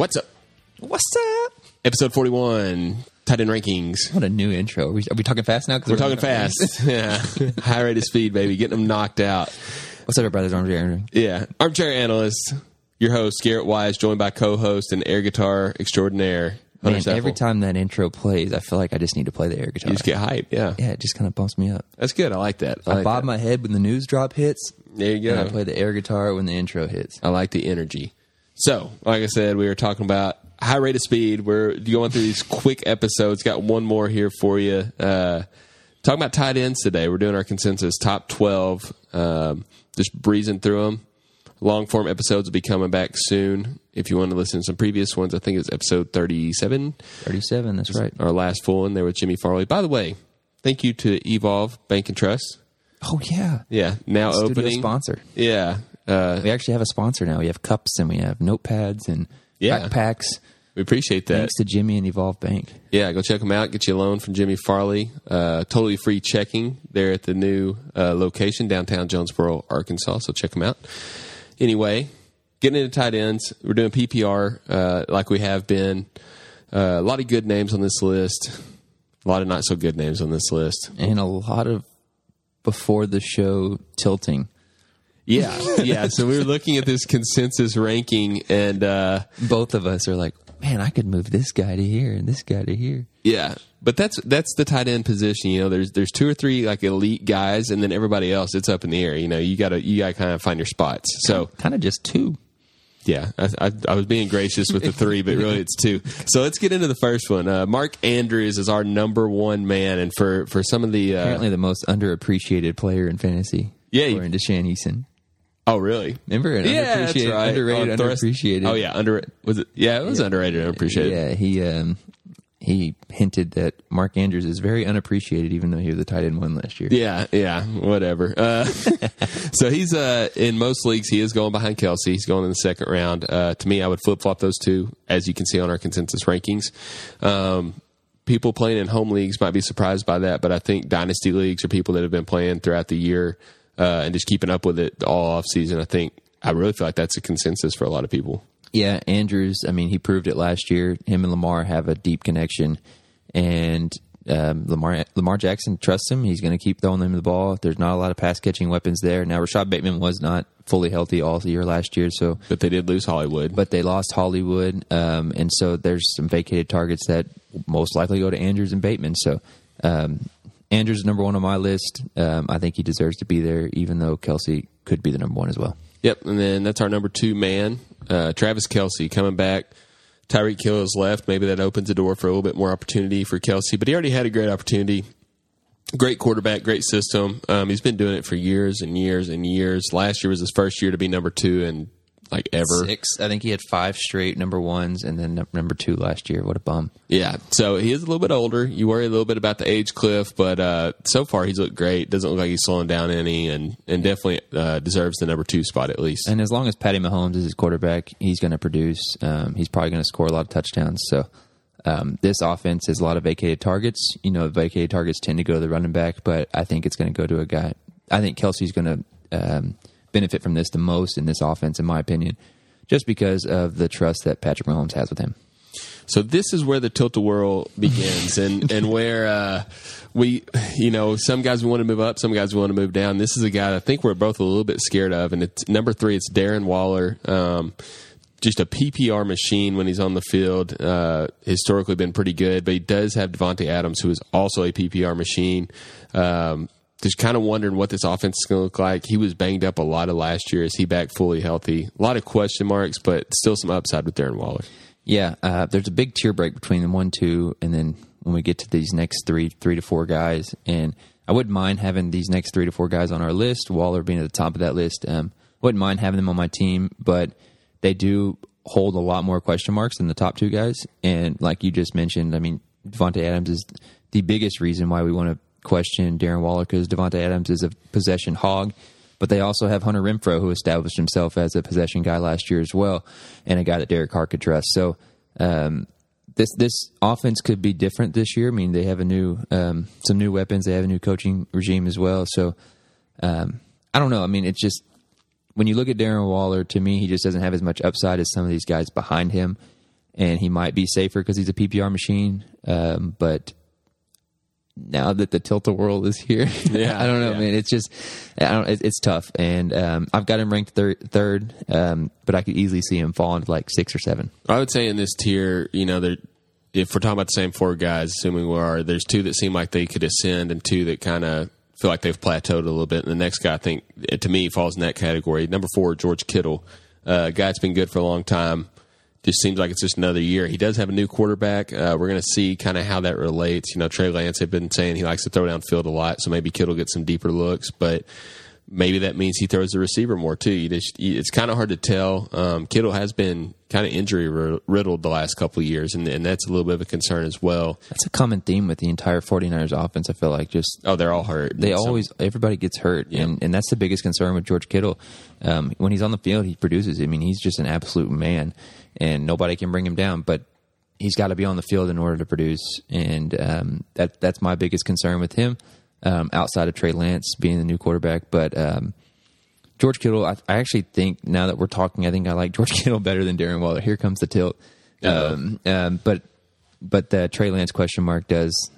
What's up? What's up? Episode 41, tight end rankings. What a new intro. Are we, are we talking fast now? 'Cause We're talking fast. yeah. High rate of speed, baby. Getting them knocked out. What's up, brothers? Arms Aaron. Yeah. Armchair analyst, your host, Garrett Wise, joined by co host and air guitar extraordinaire, Hunter Man, Seffel. every time that intro plays, I feel like I just need to play the air guitar. You just get hype. Yeah. yeah, it just kind of bumps me up. That's good. I like that. I, I, like bob that. my head when the news drop hits, There you go. and I play the air guitar when the intro hits. I like the energy. So, like I said, we were talking about high rate of speed. We're going through these quick episodes. Got one more here for you. Uh, talking about tight ends today. We're doing our consensus top 12, um, just breezing through them. Long form episodes will be coming back soon. If you want to listen to some previous ones, I think it's episode 37, 37, that's right. our last full one there with Jimmy Farley. By the way, thank you to Evolve Bank and Trust. Oh, yeah. Yeah, now Studio opening. sponsor. Yeah. Uh, We actually have a sponsor now. We have cups and we have notepads and Yeah. backpacks. we appreciate that. Thanks to Jimmy and Evolve Bank. Yeah, go check them out. Get you a loan from Jimmy Farley. Uh, totally free checking there at the new uh, location downtown Jonesboro, Arkansas. So check them out. Anyway, getting into tight ends, we're doing PPR uh, like we have been. Uh, a lot of good names on this list. A lot of not so good names on this list. And a lot of before the show tilting. Yeah, yeah. So we were looking at this consensus ranking, and uh, Both of us are like, man, I could move this guy to here and this guy to here. Yeah, but that's that's the tight end position. You know, there's there's two or three like elite guys, and then everybody else it's up in the air. You know, you gotta you gotta kind of find your spots. So Kind of just two. yeah, I, I, I was being gracious with the three, but really it's two. So let's get into the first one. Uh, Mark Andrews is our number one man, and for for some of the uh, Apparently the most underappreciated player in fantasy. Yeah, According to Shan Eason. Oh really? Remember an Yeah, that's underappreciated, right. underrated, Thrust- underappreciated. Oh yeah, under was it? Yeah, it was underrated, underappreciated. Yeah, he um, he hinted that Mark Andrews is very unappreciated, even though he was the tight end one last year. Yeah, yeah, whatever. Uh, so he's uh, in most leagues. He is going behind Kelce. He's going in the second round. Uh, to me, I would flip flop those two, as you can see on our consensus rankings. Um, people playing in home leagues might be surprised by that, but I think dynasty leagues are people that have been playing throughout the year uh, and just keeping up with it all off season. I think I really feel like that's a consensus for a lot of people. Yeah, Andrews. I mean, he proved it last year. Him and Lamar have a deep connection, and um, Lamar Lamar Jackson trusts him. He's going to keep throwing him the ball. There's not a lot of pass catching weapons there. Now, Rashod Bateman was not fully healthy all year last year, so But they did lose Hollywood. but they lost Hollywood, um, and so there's some vacated targets that most likely go to Andrews and Bateman. So um, Andrews is number one on my list. Um, I think he deserves to be there, even though Kelce could be the number one as well. Yep, and then that's our number two man, uh, Travis Kelce, coming back. Tyreek Hill has left. Maybe that opens the door for a little bit more opportunity for Kelce, but he already had a great opportunity. Great quarterback, great system. Um, he's been doing it for years and years and years. Last year was his first year to be number two and like ever. Six. I think he had five straight number ones, and then number two last year. What a bum! Yeah, so he is a little bit older. You worry a little bit about the age cliff, but uh, so far he's looked great. Doesn't look like he's slowing down any, and and definitely uh, deserves the number two spot at least. And as long as Patty Mahomes is his quarterback, he's going to produce. Um, he's probably going to score a lot of touchdowns. So um, this offense has a lot of vacated targets. You know, vacated targets tend to go to the running back, but I think it's going to go to a guy. I think Kelce's going to um, benefit from this the most in this offense, in my opinion, just because of the trust that Patrick Mahomes has with him. So this is where the tilt a whirl begins, and and where uh, we, you know, some guys we want to move up, some guys we want to move down. This is a guy that I think we're both a little bit scared of, and it's number three. It's Darren Waller. Um, just a PPR machine when he's on the field. Uh, historically been pretty good, but he does have Davante Adams, who is also a PPR machine. Um, just kind of wondering what this offense is going to look like. He was banged up a lot of last year. Is he back fully healthy? A lot of question marks, but still some upside with Darren Waller. Yeah, uh, there's a big tier break between the one, two, and then when we get to these next three, three to four guys, and I wouldn't mind having these next three to four guys on our list. Waller being at the top of that list, um, wouldn't mind having them on my team, but they do hold a lot more question marks than the top two guys. And like you just mentioned, I mean, Davante Adams is the biggest reason why we want to question Darren Waller because Davante Adams is a possession hog. But they also have Hunter Renfrow, who established himself as a possession guy last year as well, and a guy that Derek Carr could trust. So um, this this offense could be different this year. I mean, they have a new um, some new weapons. They have a new coaching regime as well. So um, I don't know. I mean, it's just when you look at Darren Waller, to me, he just doesn't have as much upside as some of these guys behind him. and he might be safer because he's a PPR machine. Um, but now that the tilt world is here, Yeah, I don't know, yeah. man. It's just, I don't. It, it's tough, and um, I've got him ranked thir- third, um, but I could easily see him falling into like six or seven. I would say in this tier, you know, there. If we're talking about the same four guys, assuming we are, there's two that seem like they could ascend, and two that kind of feel like they've plateaued a little bit. And the next guy, I think, to me, falls in that category. Number four, George Kittle, uh, guy that's been good for a long time. Just seems like it's just another year. He does have a new quarterback. Uh, we're going to see kind of how that relates. You know, Trey Lance had been saying he likes to throw downfield a lot, so maybe Kittle gets some deeper looks, but maybe that means he throws the receiver more too. You just, it's kind of hard to tell. Um, Kittle has been kind of injury riddled the last couple of years, and, and that's a little bit of a concern as well. That's a common theme with the entire 49ers offense. I feel like just Oh, they're all hurt. they So- always everybody gets hurt, and and that's the biggest concern with George Kittle. Um, when he's on the field, he produces. I mean, he's just an absolute man, and nobody can bring him down. But he's got to be on the field in order to produce, and um, that that's my biggest concern with him. Um, outside of Trey Lance being the new quarterback, but um, George Kittle, I, I actually think now that we're talking, I think I like George Kittle better than Darren Waller. Here comes the tilt. Um, um, but but the Trey Lance question mark does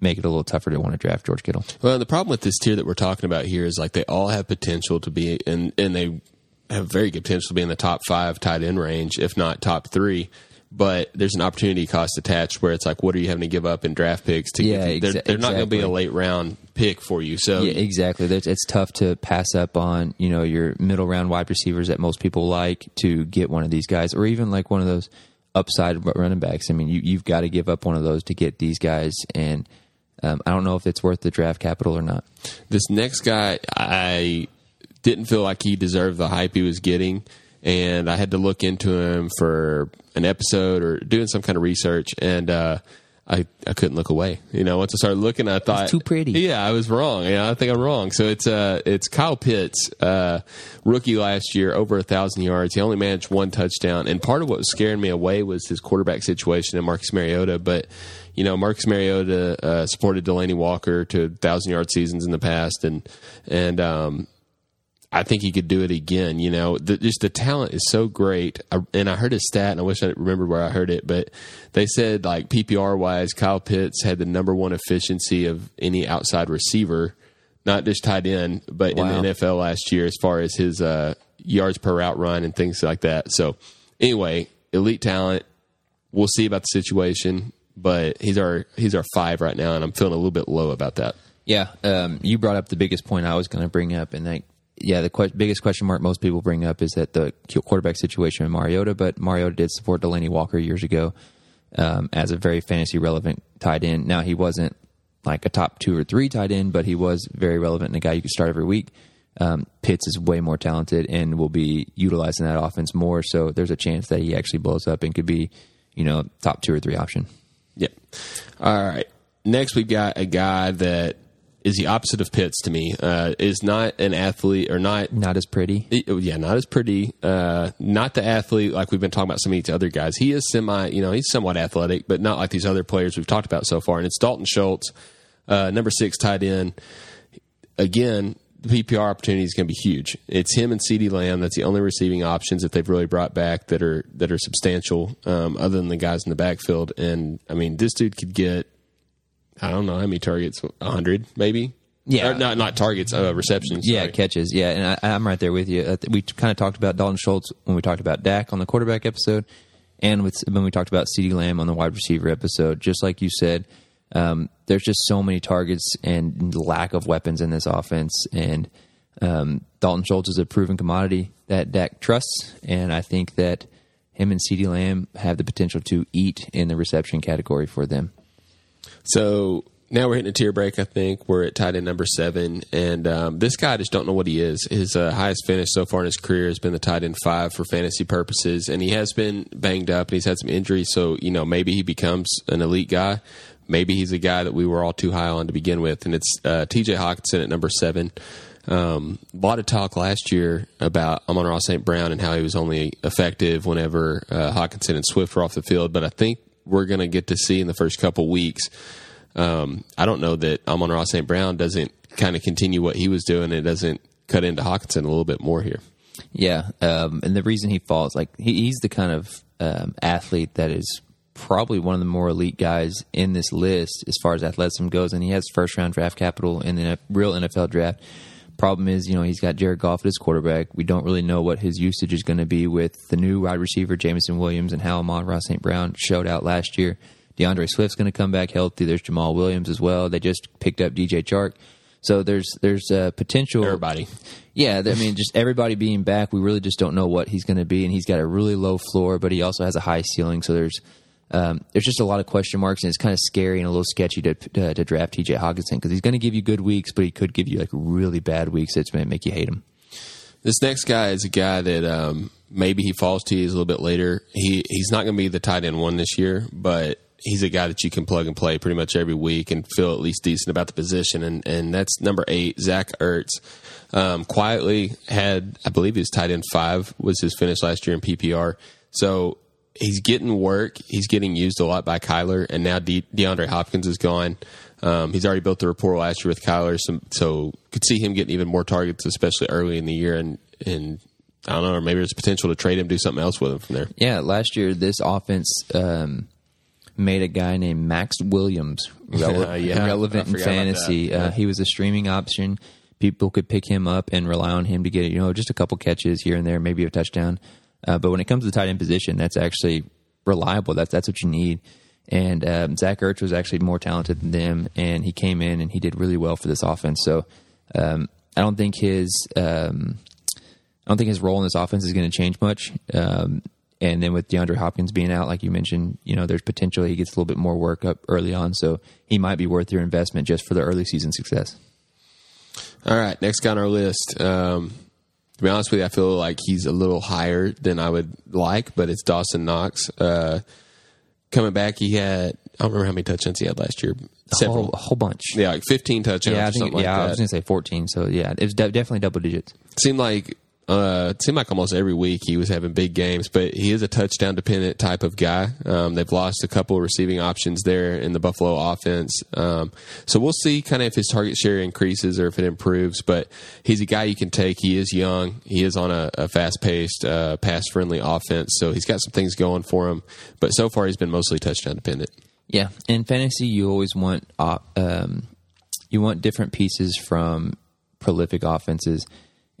make it a little tougher to want to draft George Kittle. Well, the problem with this tier that we're talking about here is like they all have potential to be, and and they have very good potential to be in the top five tight end range, if not top three. But there's an opportunity cost attached where it's like, what are you having to give up in draft picks to? Yeah, give they're, exa- they're not going to be a late round pick for you. So Yeah, exactly. That's, it's tough to pass up on you know your middle round wide receivers that most people like to get one of these guys, or even like one of those upside running backs. I mean, you, you've got to give up one of those to get these guys, and um, I don't know if it's worth the draft capital or not. this next guy, I didn't feel like he deserved the hype he was getting, and I had to look into him for an episode or doing some kind of research, and uh, I I couldn't look away. You know, once I started looking, I thought too pretty. Yeah, I was wrong. Yeah, I think I'm wrong. So it's uh it's Kyle Pitts, uh, rookie last year, over a thousand yards. He only managed one touchdown, and part of what was scaring me away was his quarterback situation and Marcus Mariota, but. You know, Marcus Mariota uh, supported Delanie Walker to thousand yard seasons in the past, and and um, I think he could do it again. You know, the, just the talent is so great. I, and I heard a stat, and I wish I remembered where I heard it, but they said like PPR wise, Kyle Pitts had the number one efficiency of any outside receiver, not just tied in, but Wow. in the NFL last year as far as his uh, yards per route run and things like that. So anyway, elite talent. We'll see about the situation, but he's our he's our five right now, and I'm feeling a little bit low about that. Yeah, um, you brought up the biggest point I was going to bring up, and that yeah, the que- biggest question mark most people bring up is that the quarterback situation in Mariota, but Mariota did support Delanie Walker years ago um, as a very fantasy relevant tight end. Now he wasn't like a top two or three tight end, but he was very relevant and a guy you could start every week. Um, Pitts is way more talented and will be utilizing that offense more. So there's a chance that he actually blows up and could be, you know, top two or three option. Yep. All right. Next, we've got a guy that is the opposite of Pitts to me. Uh, is not an athlete or not. Not as pretty. Yeah, not as pretty. Uh, not the athlete like we've been talking about some of these other guys. He is semi, you know, he's somewhat athletic, but not like these other players we've talked about so far. And it's Dalton Schultz, uh, number six tight end. Again, the PPR opportunity is going to be huge. It's him and CeeDee Lamb. That's the only receiving options that they've really brought back that are that are substantial, um, other than the guys in the backfield. And I mean, this dude could get, I don't know how many targets, hundred maybe. Yeah. Or not not targets, uh, receptions. Yeah, sorry. catches. Yeah, and I, I'm right there with you. Uh, We kind of talked about Dalton Schultz when we talked about Dak on the quarterback episode, and with when we talked about CeeDee Lamb on the wide receiver episode. Just like you said, um, there's just so many targets and lack of weapons in this offense, and um, Dalton Schultz is a proven commodity that Dak trusts, and I think that him and CeeDee Lamb have the potential to eat in the reception category for them. So now we're hitting a tier break. I think we're at tight end number seven, and um, this guy I just don't know what he is. His uh, highest finish so far in his career has been the tight end five for fantasy purposes, and he has been banged up and he's had some injuries. So you know maybe he becomes an elite guy. Maybe he's a guy that we were all too high on to begin with, and it's uh, T.J. Hockenson at number seven. Um, a lot of talk last year about Amon-Ra St. Brown and how he was only effective whenever uh, Hockenson and Swift were off the field, but I think we're going to get to see in the first couple weeks um, I don't know that Amon-Ra St. Brown doesn't kind of continue what he was doing. It doesn't cut into Hockenson a little bit more here. Yeah, um, and the reason he falls, like he, he's the kind of um, athlete that is probably one of the more elite guys in this list as far as athleticism goes, and he has first round draft capital in the real NFL draft. Problem is, you know, he's got Jared Goff at his quarterback. We don't really know what his usage is going to be with the new wide receiver Jameson Williams and how Amon-Ra St. Brown showed out last year. D'Andre Swift's going to come back healthy. There's Jamaal Williams as well. They just picked up DJ Chark. So there's there's a potential. Everybody. Yeah, I mean, just everybody being back, we really just don't know what he's going to be, and he's got a really low floor, but he also has a high ceiling. So there's um, there's just a lot of question marks, and it's kind of scary and a little sketchy to to, to draft T.J. Hockenson because he's going to give you good weeks, but he could give you like really bad weeks that's going to make you hate him. This next guy is a guy that um, maybe he falls to you a little bit later. He he's not going to be the tight end one this year, but he's a guy that you can plug and play pretty much every week and feel at least decent about the position. And and that's number eight, Zach Ertz. Um, quietly had, I believe, his tight end five was his finish last year in PPR. So he's getting work. He's getting used a lot by Kyler, and now De- DeAndre Hopkins is gone. Um, he's already built the rapport last year with Kyler, so, so could see him getting even more targets, especially early in the year. And and I don't know, or maybe there's potential to trade him, do something else with him from there. Yeah, last year this offense um, made a guy named Maxx Williams rele- Yeah, relevant in fantasy. that. Uh, he was a streaming option. People could pick him up and rely on him to get you know just a couple catches here and there, maybe a touchdown. Uh, but when it comes to the tight end position, that's actually reliable. That's that's what you need. And um, Zach Ertz was actually more talented than them, and he came in and he did really well for this offense. So um, I don't think his um, I don't think his role in this offense is going to change much. Um, and then with DeAndre Hopkins being out, like you mentioned, you know, there's potential he gets a little bit more work up early on, so he might be worth your investment just for the early season success. All right, next guy on our list. Um, to be honest with you, I feel like he's a little higher than I would like, but it's Dawson Knox. Uh, coming back, he had I don't remember how many touchdowns he had last year. A Several. whole, a whole bunch. Yeah, like 15 touchdowns yeah, I or think. something yeah, like I was going to say 14. So yeah, it was de- definitely double digits. seemed like uh, it seemed like almost every week he was having big games, but he is a touchdown dependent type of guy. Um, they've lost a couple of receiving options there in the Buffalo offense, um, so we'll see kind of if his target share increases or if it improves. But he's a guy you can take. He is young. He is on a, a fast paced, uh, pass friendly offense, so he's got some things going for him. But so far, he's been mostly touchdown dependent. Yeah, in fantasy, you always want um, you want different pieces from prolific offenses,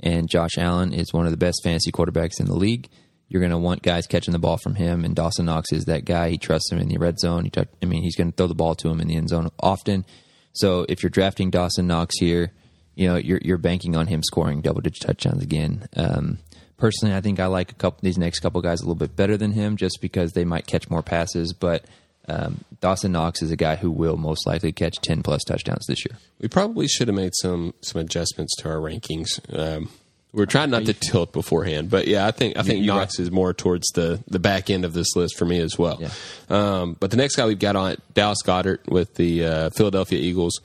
and Josh Allen is one of the best fantasy quarterbacks in the league. You're going to want guys catching the ball from him, and Dawson Knox is that guy. He trusts him in the red zone. He touch, I mean, he's going to throw the ball to him in the end zone often. So if you're drafting Dawson Knox here, you know you're you're banking on him scoring double digit touchdowns again. Um, personally, I think I like a couple these next couple guys a little bit better than him, just because they might catch more passes, but. Um, Dawson Knox is a guy who will most likely catch 10 plus touchdowns this year. We probably should have made some some adjustments to our rankings. Um, we're trying not to tilt beforehand, but yeah, I think I think you're Knox is more towards the the back end of this list for me as well. Yeah. Um, but the next guy we've got on it, Dallas Goedert with the uh, Philadelphia Eagles.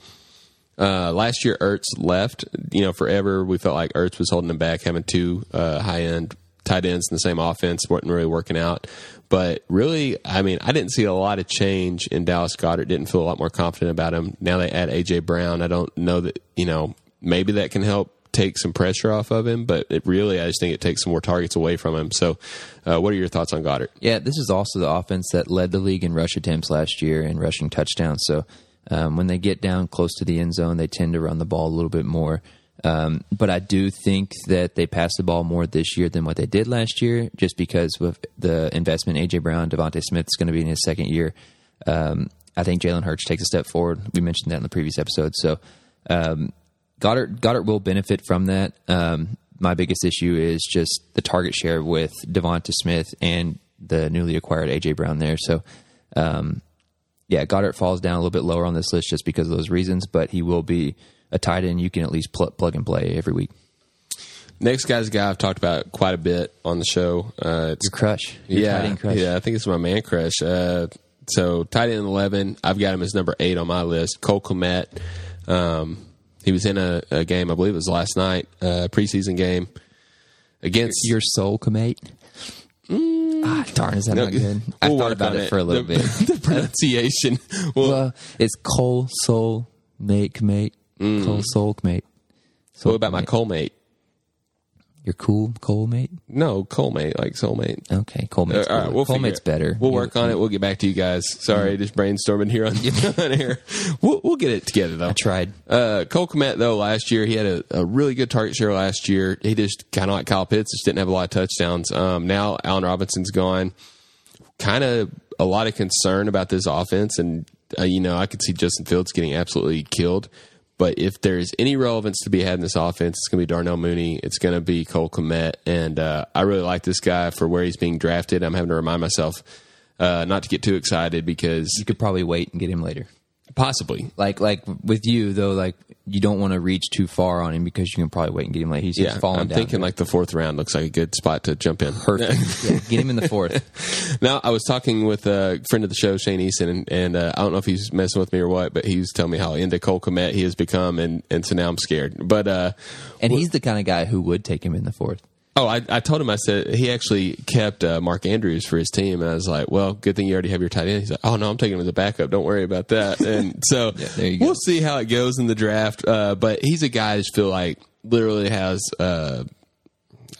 Uh, last year, Ertz left. You know, forever we felt like Ertz was holding him back, having two uh, high end tight ends in the same offense wasn't really working out. But really, I mean, I didn't see a lot of change in Dallas Goedert. Didn't feel a lot more confident about him. Now they add AJ Brown. I don't know that you know maybe that can help take some pressure off of him, but it really, I just think it takes some more targets away from him. So, uh, what are your thoughts on Goedert? Yeah, this is also the offense that led the league in rush attempts last year and rushing touchdowns. So um, when they get down close to the end zone, they tend to run the ball a little bit more. Um, but I do think that they pass the ball more this year than what they did last year, just because with the investment AJ Brown, DeVonta Smith is going to be in his second year. Um, I think Jalen Hurts takes a step forward. We mentioned that in the previous episode. So um, Goedert Goedert will benefit from that. Um, my biggest issue is just the target share with DeVonta Smith and the newly acquired AJ Brown there. So, um, yeah, Goedert falls down a little bit lower on this list just because of those reasons, but he will be a tight end you can at least pl- plug and play every week. Next guy's a guy I've talked about quite a bit on the show. Uh, it's Your crush, your yeah, crush. yeah. I think it's my man crush. Uh, so tight end eleven, I've got him as number eight on my list. Cole Kmet. Um, he was in a, a game, I believe it was last night, uh, preseason game against Your soul, mate. ah, darn, is that No, not good? I we'll thought about on it for a little the, bit. the pronunciation. well, Well, it's Cole Soul Mate Mate. Cole Soul Mate. what about my Cole mate? Your cool Cole mate? No, Colemate, like soulmate. Okay, Cole mate's, Uh, right, we'll mate's better. We'll work on it. We'll get back to you guys. Sorry, just brainstorming here on, on here. We'll, we'll get it together though. I tried. Uh, Cole Kmet though last year he had a, a really good target share last year. He just kind of like Kyle Pitts, just didn't have a lot of touchdowns. Um, now Allen Robinson's gone. Kind of a lot of concern about this offense, and uh, you know I could see Justin Fields getting absolutely killed. But if there's any relevance to be had in this offense, it's going to be Darnell Mooney. It's going to be Cole Kmet, and uh, I really like this guy for where he's being drafted. I'm having to remind myself uh, not to get too excited because You could probably wait and get him later. Possibly Like like with you though, like you don't want to reach too far on him because you can probably wait and get him later. He's Yeah, just falling I'm down. thinking like the fourth round looks like a good spot to jump in. perfect. yeah, get him in the fourth. now, I was talking with a friend of the show, Shane Easton, and, and uh, I don't know if he's messing with me or what, but he was telling me how into Cole Kmet he has become, and, and so now I'm scared. But uh, And he's the kind of guy who would take him in the fourth. Oh, I, I told him I said he actually kept uh, Mark Andrews for his team, and I was like, well, good thing you already have your tight end. He's like, oh no, I'm taking him as a backup. Don't worry about that. And so go. we'll see how it goes in the draft. Uh, but he's a guy I just feel like literally has. Uh,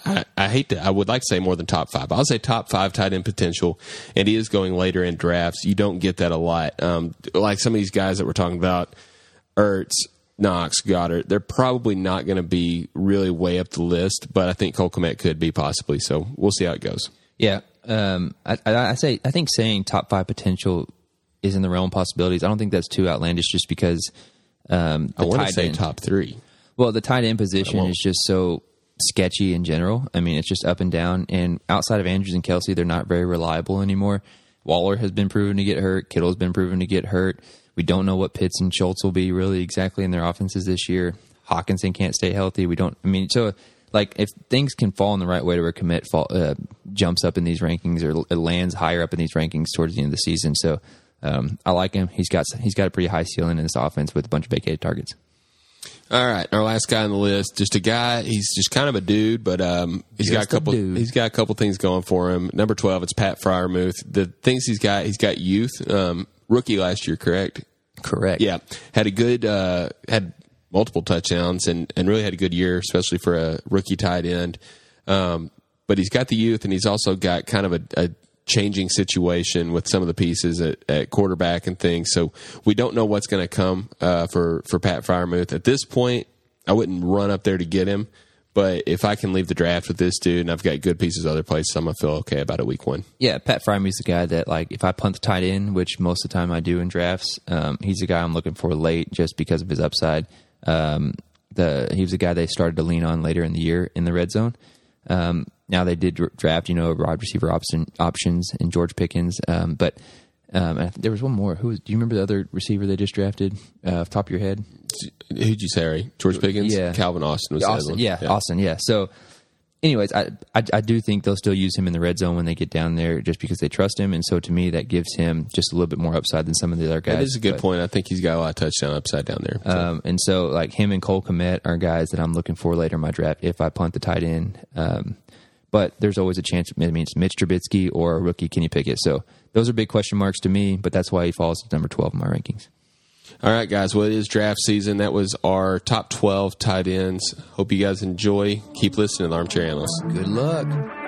I, I hate to. I would like to say more than top five. I'll say top five tight end potential, and he is going later in drafts. You don't get that a lot. Um, like some of these guys that we're talking about, Ertz, Knox, Goedert. They're probably not going to be really way up the list, but I think Cole Kmet could be possibly. So we'll see how it goes. Yeah, um, I, I, I say I think saying top five potential is in the realm of possibilities. I don't think that's too outlandish, just because um, the I want to say end- top three. Well, the tight end position is just so sketchy in general. I mean, it's just up and down. And outside of Andrews and Kelce, they're not very reliable anymore. Waller has been proven to get hurt. Kittle's been proven to get hurt. We don't know what Pitts and Schultz will be really exactly in their offenses this year. Hockenson can't stay healthy. We don't. I mean, so like if things can fall in the right way to where commit fall, uh, jumps up in these rankings or it lands higher up in these rankings towards the end of the season. So um, I like him. He's got he's got a pretty high ceiling in this offense with a bunch of vacated targets. All right, our last guy on the list, just a guy. He's just kind of a dude, but um, he's got a Just a couple. dude. He's got a couple things going for him. Number twelve, it's Pat Freiermuth. The things he's got, he's got youth. Um, rookie last year, correct? Correct. Yeah, had a good, uh, had multiple touchdowns, and and really had a good year, especially for a rookie tight end. Um, but he's got the youth, and he's also got kind of a, a changing situation with some of the pieces at, at quarterback and things. So we don't know what's going to come uh, for for Pat Freiermuth at this point. I wouldn't run up there to get him, but if I can leave the draft with this dude, and I've got good pieces other places, I'm gonna feel okay about a week one. Yeah, Pat Freiermuth's the guy that like if I punt the tight end, which most of the time I do in drafts, um, he's the guy I'm looking for late just because of his upside. Um, the he was the guy they started to lean on later in the year in the red zone. Um, now they did draft, you know, wide receiver option options and George Pickens, um, but um, and there was one more. Who was, do you remember the other receiver they just drafted? Uh, off the top of your head, Who'd you say? Harry? George Pickens? Yeah. Calvin Austin was the other Austin, one. yeah, Austin, yeah. So, anyways, I, I I do think they'll still use him in the red zone when they get down there, just because they trust him, and so to me that gives him just a little bit more upside than some of the other guys. That is a good But, point. I think he's got a lot of touchdown upside down there. So. Um, and so, like him and Cole Kmet are guys that I'm looking for later in my draft if I punt the tight end. Um, but there's always a chance. I mean, it's Mitch Trubisky or a rookie Kenny Pickett. So those are big question marks to me. But that's why he falls to number 12 in my rankings. All right, guys. Well, it is draft season. That was our top 12 tight ends. Hope you guys enjoy. Keep listening to the Armchair Analyst. Good luck.